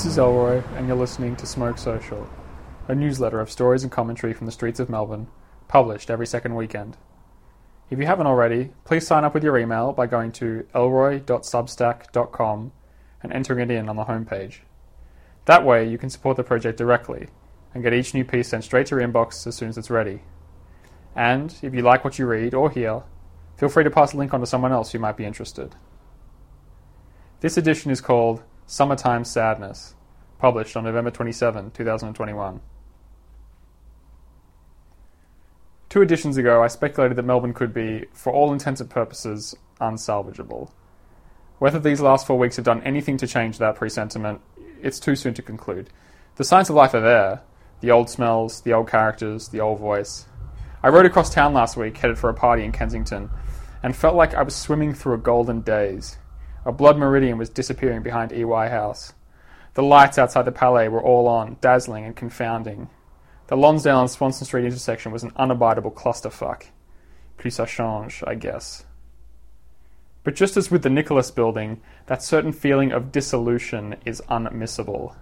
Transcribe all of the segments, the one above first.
This is Elroy, and you're listening to Smoke Social, a newsletter of stories and commentary from the streets of Melbourne, published every second weekend. If you haven't already, please sign up with your email by going to elroy.substack.com and entering it in on the homepage. That way, you can support the project directly and get each new piece sent straight to your inbox as soon as it's ready. And if you like what you read or hear, feel free to pass a link on to someone else who might be interested. This edition is called Summertime Sadness, published on November 27, 2021. Two editions ago, I speculated that Melbourne could be, for all intents and purposes, unsalvageable. Whether these last four weeks have done anything to change that presentiment, it's too soon to conclude. The signs of life are there the old smells, the old characters, the old voice. I rode across town last week, headed for a party in Kensington, and felt like I was swimming through a golden daze. A blood meridian was disappearing behind EY House. The lights outside the Palais were all on, dazzling and confounding. The Lonsdale and Swanston Street intersection was an unabidable clusterfuck. Plus ça change, I guess. But just as with the Nicholas building, that certain feeling of dissolution is unmissable.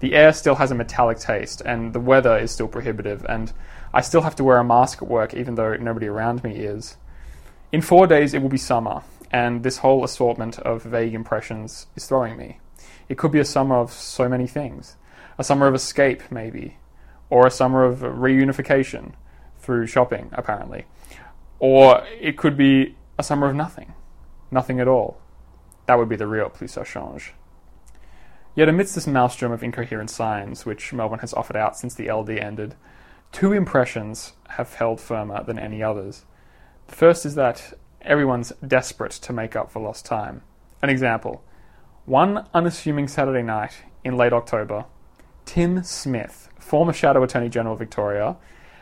The air still has a metallic taste, and the weather is still prohibitive, and I still have to wear a mask at work even though nobody around me is. In four days it will be summer, and this whole assortment of vague impressions is throwing me. It could be a summer of so many things. A summer of escape, maybe, or a summer of reunification through shopping, apparently. Or it could be a summer of nothing. Nothing at all. That would be the real plus ça change. Yet amidst this maelstrom of incoherent signs which Melbourne has offered out since the LD ended, two impressions have held firmer than any others. The first is that everyone's desperate to make up for lost time. An example one unassuming Saturday night in late October, Tim Smith, former Shadow Attorney General of Victoria,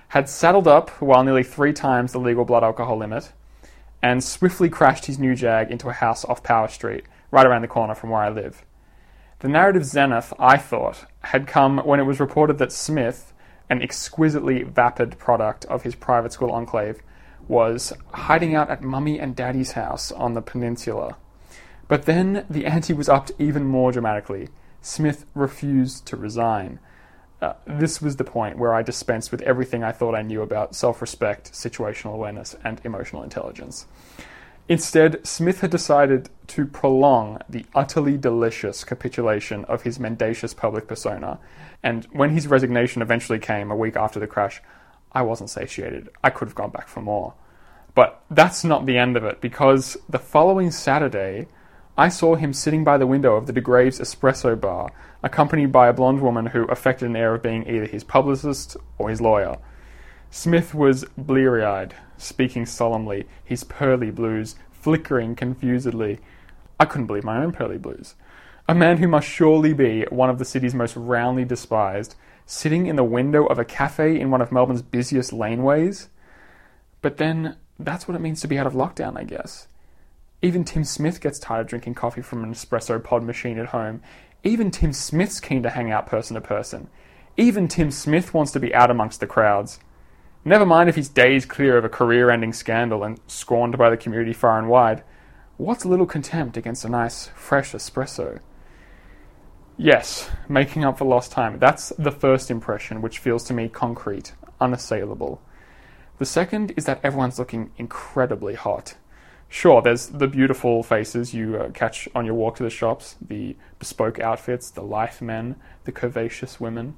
had saddled up while nearly three times the legal blood alcohol limit and swiftly crashed his new Jag into a house off Power Street, right around the corner from where I live. The narrative zenith, I thought, had come when it was reported that Smith, an exquisitely vapid product of his private school enclave, was hiding out at Mummy and Daddy's house on the peninsula. But then the ante was upped even more dramatically. Smith refused to resign. Uh, this was the point where I dispensed with everything I thought I knew about self respect, situational awareness, and emotional intelligence. Instead, Smith had decided to prolong the utterly delicious capitulation of his mendacious public persona, and when his resignation eventually came a week after the crash, I wasn't satiated. I could have gone back for more. But that's not the end of it, because the following Saturday, I saw him sitting by the window of the Degraves espresso bar, accompanied by a blonde woman who affected an air of being either his publicist or his lawyer. Smith was bleary eyed, speaking solemnly, his pearly blues flickering confusedly. I couldn't believe my own pearly blues. A man who must surely be one of the city's most roundly despised, sitting in the window of a cafe in one of Melbourne's busiest laneways? But then, that's what it means to be out of lockdown, I guess. Even Tim Smith gets tired of drinking coffee from an espresso pod machine at home. Even Tim Smith's keen to hang out person to person. Even Tim Smith wants to be out amongst the crowds. Never mind if he's days clear of a career ending scandal and scorned by the community far and wide. What's a little contempt against a nice, fresh espresso? Yes, making up for lost time. That's the first impression, which feels to me concrete, unassailable. The second is that everyone's looking incredibly hot. Sure, there's the beautiful faces you uh, catch on your walk to the shops, the bespoke outfits, the lithe men, the curvaceous women.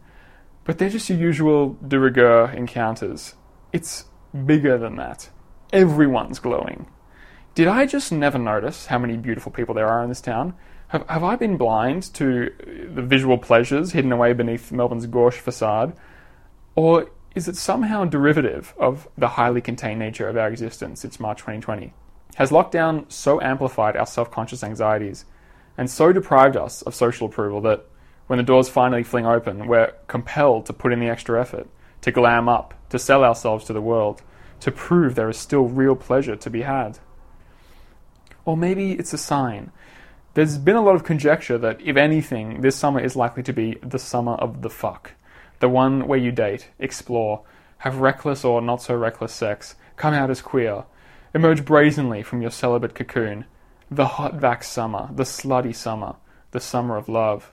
But they're just your usual de rigueur encounters. It's bigger than that. Everyone's glowing. Did I just never notice how many beautiful people there are in this town? Have, have I been blind to the visual pleasures hidden away beneath Melbourne's gauche facade? Or is it somehow derivative of the highly contained nature of our existence since March 2020? Has lockdown so amplified our self conscious anxieties and so deprived us of social approval that when the doors finally fling open, we're compelled to put in the extra effort, to glam up, to sell ourselves to the world, to prove there is still real pleasure to be had? Or maybe it's a sign there's been a lot of conjecture that, if anything, this summer is likely to be the summer of the fuck. The one where you date, explore, have reckless or not so reckless sex, come out as queer, emerge brazenly from your celibate cocoon. The hot vax summer, the slutty summer, the summer of love.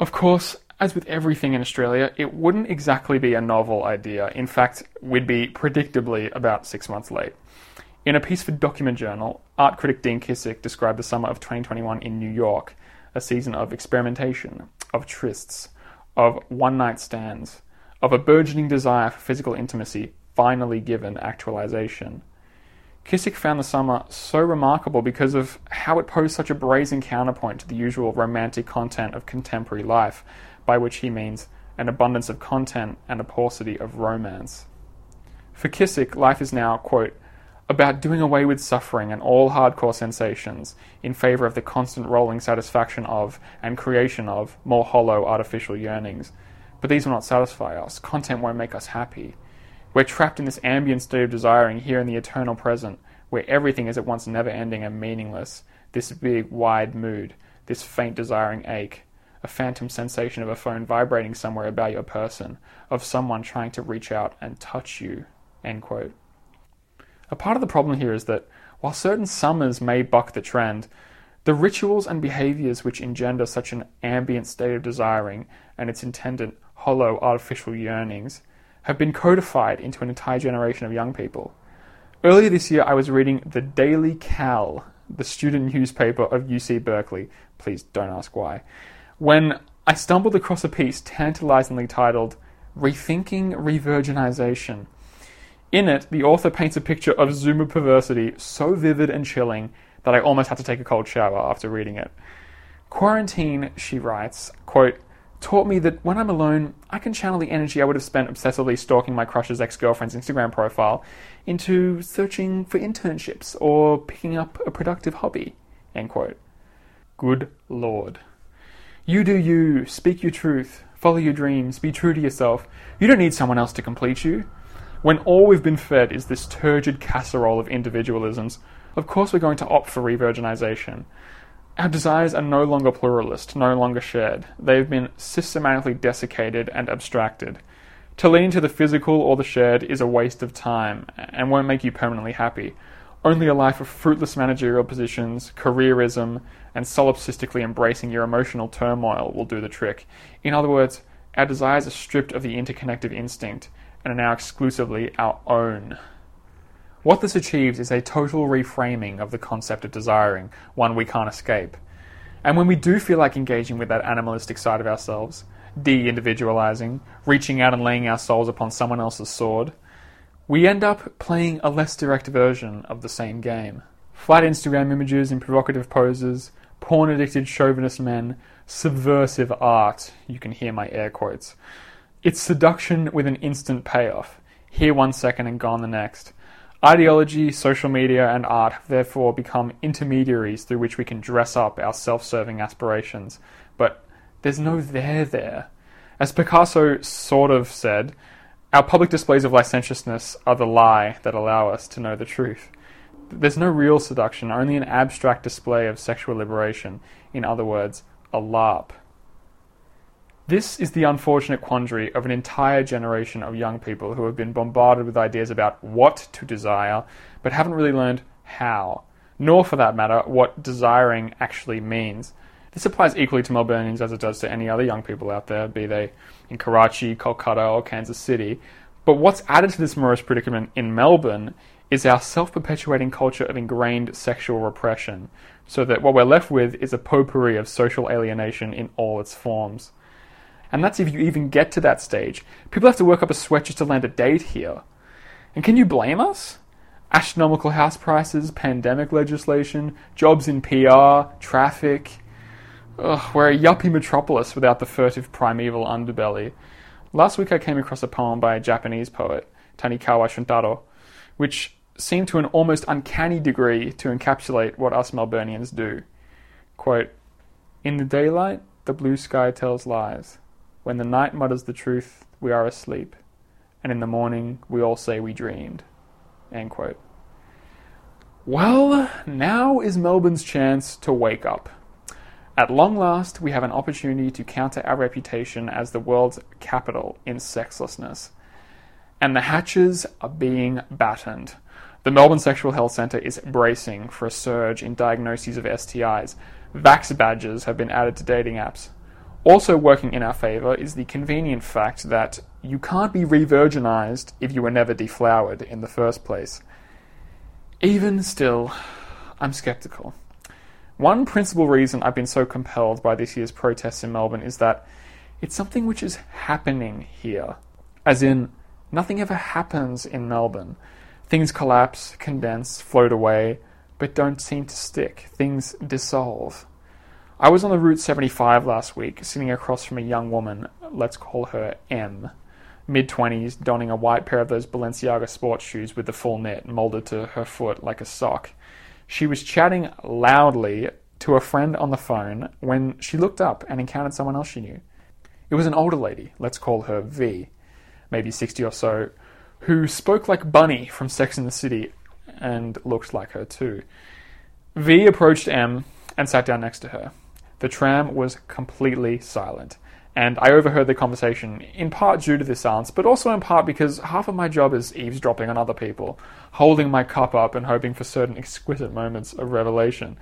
Of course, as with everything in Australia, it wouldn't exactly be a novel idea. In fact, we'd be predictably about six months late. In a piece for Document Journal, art critic Dean Kissick described the summer of 2021 in New York, a season of experimentation, of trysts, of one night stands, of a burgeoning desire for physical intimacy finally given actualization. Kissick found the summer so remarkable because of how it posed such a brazen counterpoint to the usual romantic content of contemporary life, by which he means an abundance of content and a paucity of romance. For Kissick, life is now, quote, about doing away with suffering and all hardcore sensations in favor of the constant rolling satisfaction of and creation of more hollow artificial yearnings. But these will not satisfy us. Content won't make us happy. We're trapped in this ambient state of desiring here in the eternal present, where everything is at once never ending and meaningless. This big, wide mood, this faint desiring ache, a phantom sensation of a phone vibrating somewhere about your person, of someone trying to reach out and touch you. End quote. A part of the problem here is that while certain summers may buck the trend, the rituals and behaviors which engender such an ambient state of desiring and its intended hollow artificial yearnings have been codified into an entire generation of young people. Earlier this year, I was reading the Daily Cal, the student newspaper of UC Berkeley. Please don't ask why. When I stumbled across a piece tantalizingly titled Rethinking Revirginization in it, the author paints a picture of Zoomer perversity so vivid and chilling that I almost had to take a cold shower after reading it. Quarantine, she writes, quote, taught me that when I'm alone, I can channel the energy I would have spent obsessively stalking my crush's ex girlfriend's Instagram profile into searching for internships or picking up a productive hobby. End quote. Good Lord. You do you, speak your truth, follow your dreams, be true to yourself. You don't need someone else to complete you. When all we've been fed is this turgid casserole of individualisms, of course we're going to opt for revirginization. Our desires are no longer pluralist, no longer shared. They've been systematically desiccated and abstracted. To lean to the physical or the shared is a waste of time and won't make you permanently happy. Only a life of fruitless managerial positions, careerism, and solipsistically embracing your emotional turmoil will do the trick. In other words, our desires are stripped of the interconnective instinct and are now exclusively our own. What this achieves is a total reframing of the concept of desiring, one we can't escape. And when we do feel like engaging with that animalistic side of ourselves, de individualizing, reaching out and laying our souls upon someone else's sword, we end up playing a less direct version of the same game. Flat Instagram images in provocative poses, porn addicted chauvinist men, subversive art, you can hear my air quotes, it's seduction with an instant payoff. Here one second and gone the next. Ideology, social media, and art have therefore become intermediaries through which we can dress up our self serving aspirations. But there's no there there. As Picasso sort of said, our public displays of licentiousness are the lie that allow us to know the truth. There's no real seduction, only an abstract display of sexual liberation. In other words, a LARP. This is the unfortunate quandary of an entire generation of young people who have been bombarded with ideas about what to desire, but haven't really learned how, nor for that matter, what desiring actually means. This applies equally to Melburnians as it does to any other young people out there, be they in Karachi, Kolkata, or Kansas City. But what's added to this morose predicament in Melbourne is our self perpetuating culture of ingrained sexual repression, so that what we're left with is a potpourri of social alienation in all its forms. And that's if you even get to that stage. People have to work up a sweat just to land a date here. And can you blame us? Astronomical house prices, pandemic legislation, jobs in PR, traffic. Ugh, we're a yuppie metropolis without the furtive primeval underbelly. Last week I came across a poem by a Japanese poet, Tanikawa Shuntaro, which seemed to an almost uncanny degree to encapsulate what us Melburnians do. Quote, In the daylight, the blue sky tells lies. When the night mutters the truth, we are asleep, and in the morning we all say we dreamed. Well, now is Melbourne's chance to wake up. At long last, we have an opportunity to counter our reputation as the world's capital in sexlessness. And the hatches are being battened. The Melbourne Sexual Health Centre is bracing for a surge in diagnoses of STIs. Vax badges have been added to dating apps Also working in our favour is the convenient fact that you can't be re-virginized if you were never deflowered in the first place. Even still, I'm skeptical. One principal reason I've been so compelled by this year's protests in Melbourne is that it's something which is happening here. As in, nothing ever happens in Melbourne. Things collapse, condense, float away, but don't seem to stick. Things dissolve. I was on the Route 75 last week, sitting across from a young woman, let's call her M, mid 20s, donning a white pair of those Balenciaga sports shoes with the full knit molded to her foot like a sock. She was chatting loudly to a friend on the phone when she looked up and encountered someone else she knew. It was an older lady, let's call her V, maybe 60 or so, who spoke like Bunny from Sex in the City and looked like her too. V approached M and sat down next to her. The tram was completely silent, and I overheard the conversation, in part due to this silence, but also in part because half of my job is eavesdropping on other people, holding my cup up and hoping for certain exquisite moments of revelation.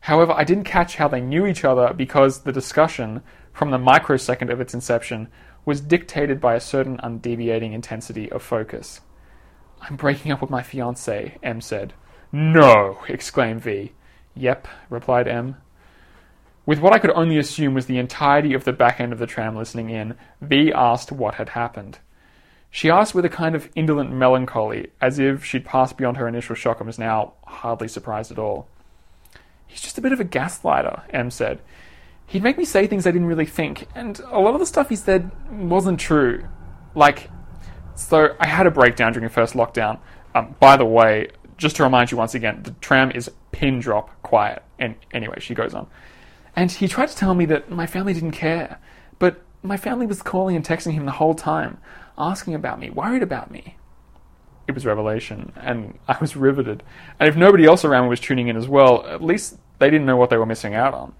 However, I didn't catch how they knew each other because the discussion, from the microsecond of its inception, was dictated by a certain undeviating intensity of focus. I'm breaking up with my fiancée, M said. No! exclaimed V. Yep, replied M. With what I could only assume was the entirety of the back end of the tram listening in, V asked what had happened. She asked with a kind of indolent melancholy, as if she'd passed beyond her initial shock and was now hardly surprised at all. He's just a bit of a gaslighter, M said. He'd make me say things I didn't really think, and a lot of the stuff he said wasn't true. Like, so I had a breakdown during the first lockdown. Um, by the way, just to remind you once again, the tram is pin drop quiet. And anyway, she goes on. And he tried to tell me that my family didn't care, but my family was calling and texting him the whole time, asking about me, worried about me. It was revelation, and I was riveted. And if nobody else around was tuning in as well, at least they didn't know what they were missing out on.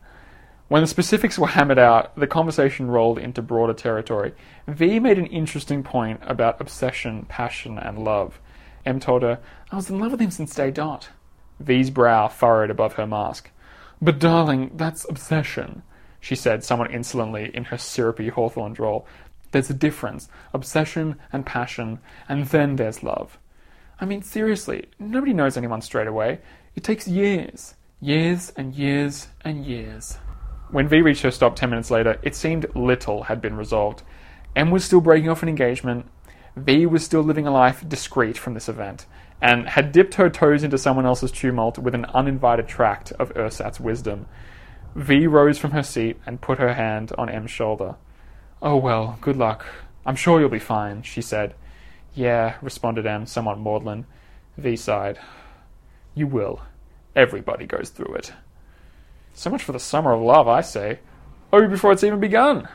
When the specifics were hammered out, the conversation rolled into broader territory. V made an interesting point about obsession, passion, and love. M told her, I was in love with him since day dot. V's brow furrowed above her mask. But darling, that's obsession, she said somewhat insolently in her syrupy Hawthorn drawl. There's a difference. Obsession and passion, and then there's love. I mean, seriously, nobody knows anyone straight away. It takes years. Years and years and years. When V reached her stop ten minutes later, it seemed little had been resolved. M was still breaking off an engagement. V was still living a life discreet from this event and had dipped her toes into someone else's tumult with an uninvited tract of Ursat's wisdom. V rose from her seat and put her hand on M's shoulder. Oh well, good luck. I'm sure you'll be fine, she said. Yeah, responded M, somewhat maudlin. V sighed. You will. Everybody goes through it. So much for the summer of love, I say. Oh, before it's even begun.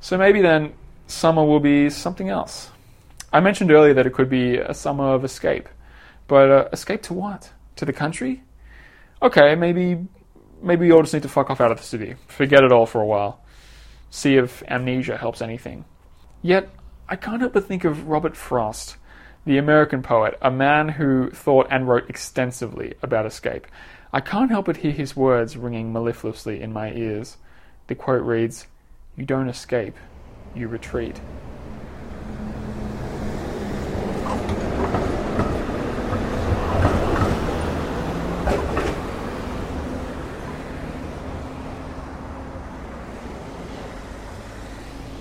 So maybe then summer will be something else. I mentioned earlier that it could be a summer of escape. But uh, escape to what? To the country? Okay, maybe maybe you all just need to fuck off out of the city. Forget it all for a while. See if amnesia helps anything. Yet, I can't help but think of Robert Frost, the American poet, a man who thought and wrote extensively about escape. I can't help but hear his words ringing mellifluously in my ears. The quote reads, You don't escape, you retreat.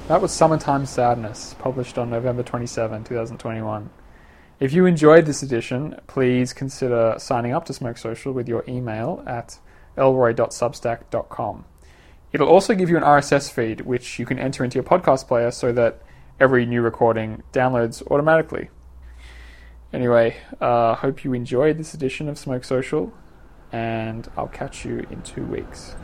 That was Summertime Sadness, published on November 27, 2021. If you enjoyed this edition, please consider signing up to Smoke Social with your email at elroy.substack.com. It'll also give you an RSS feed, which you can enter into your podcast player so that every new recording downloads automatically. Anyway, uh, hope you enjoyed this edition of Smoke Social, and I'll catch you in two weeks.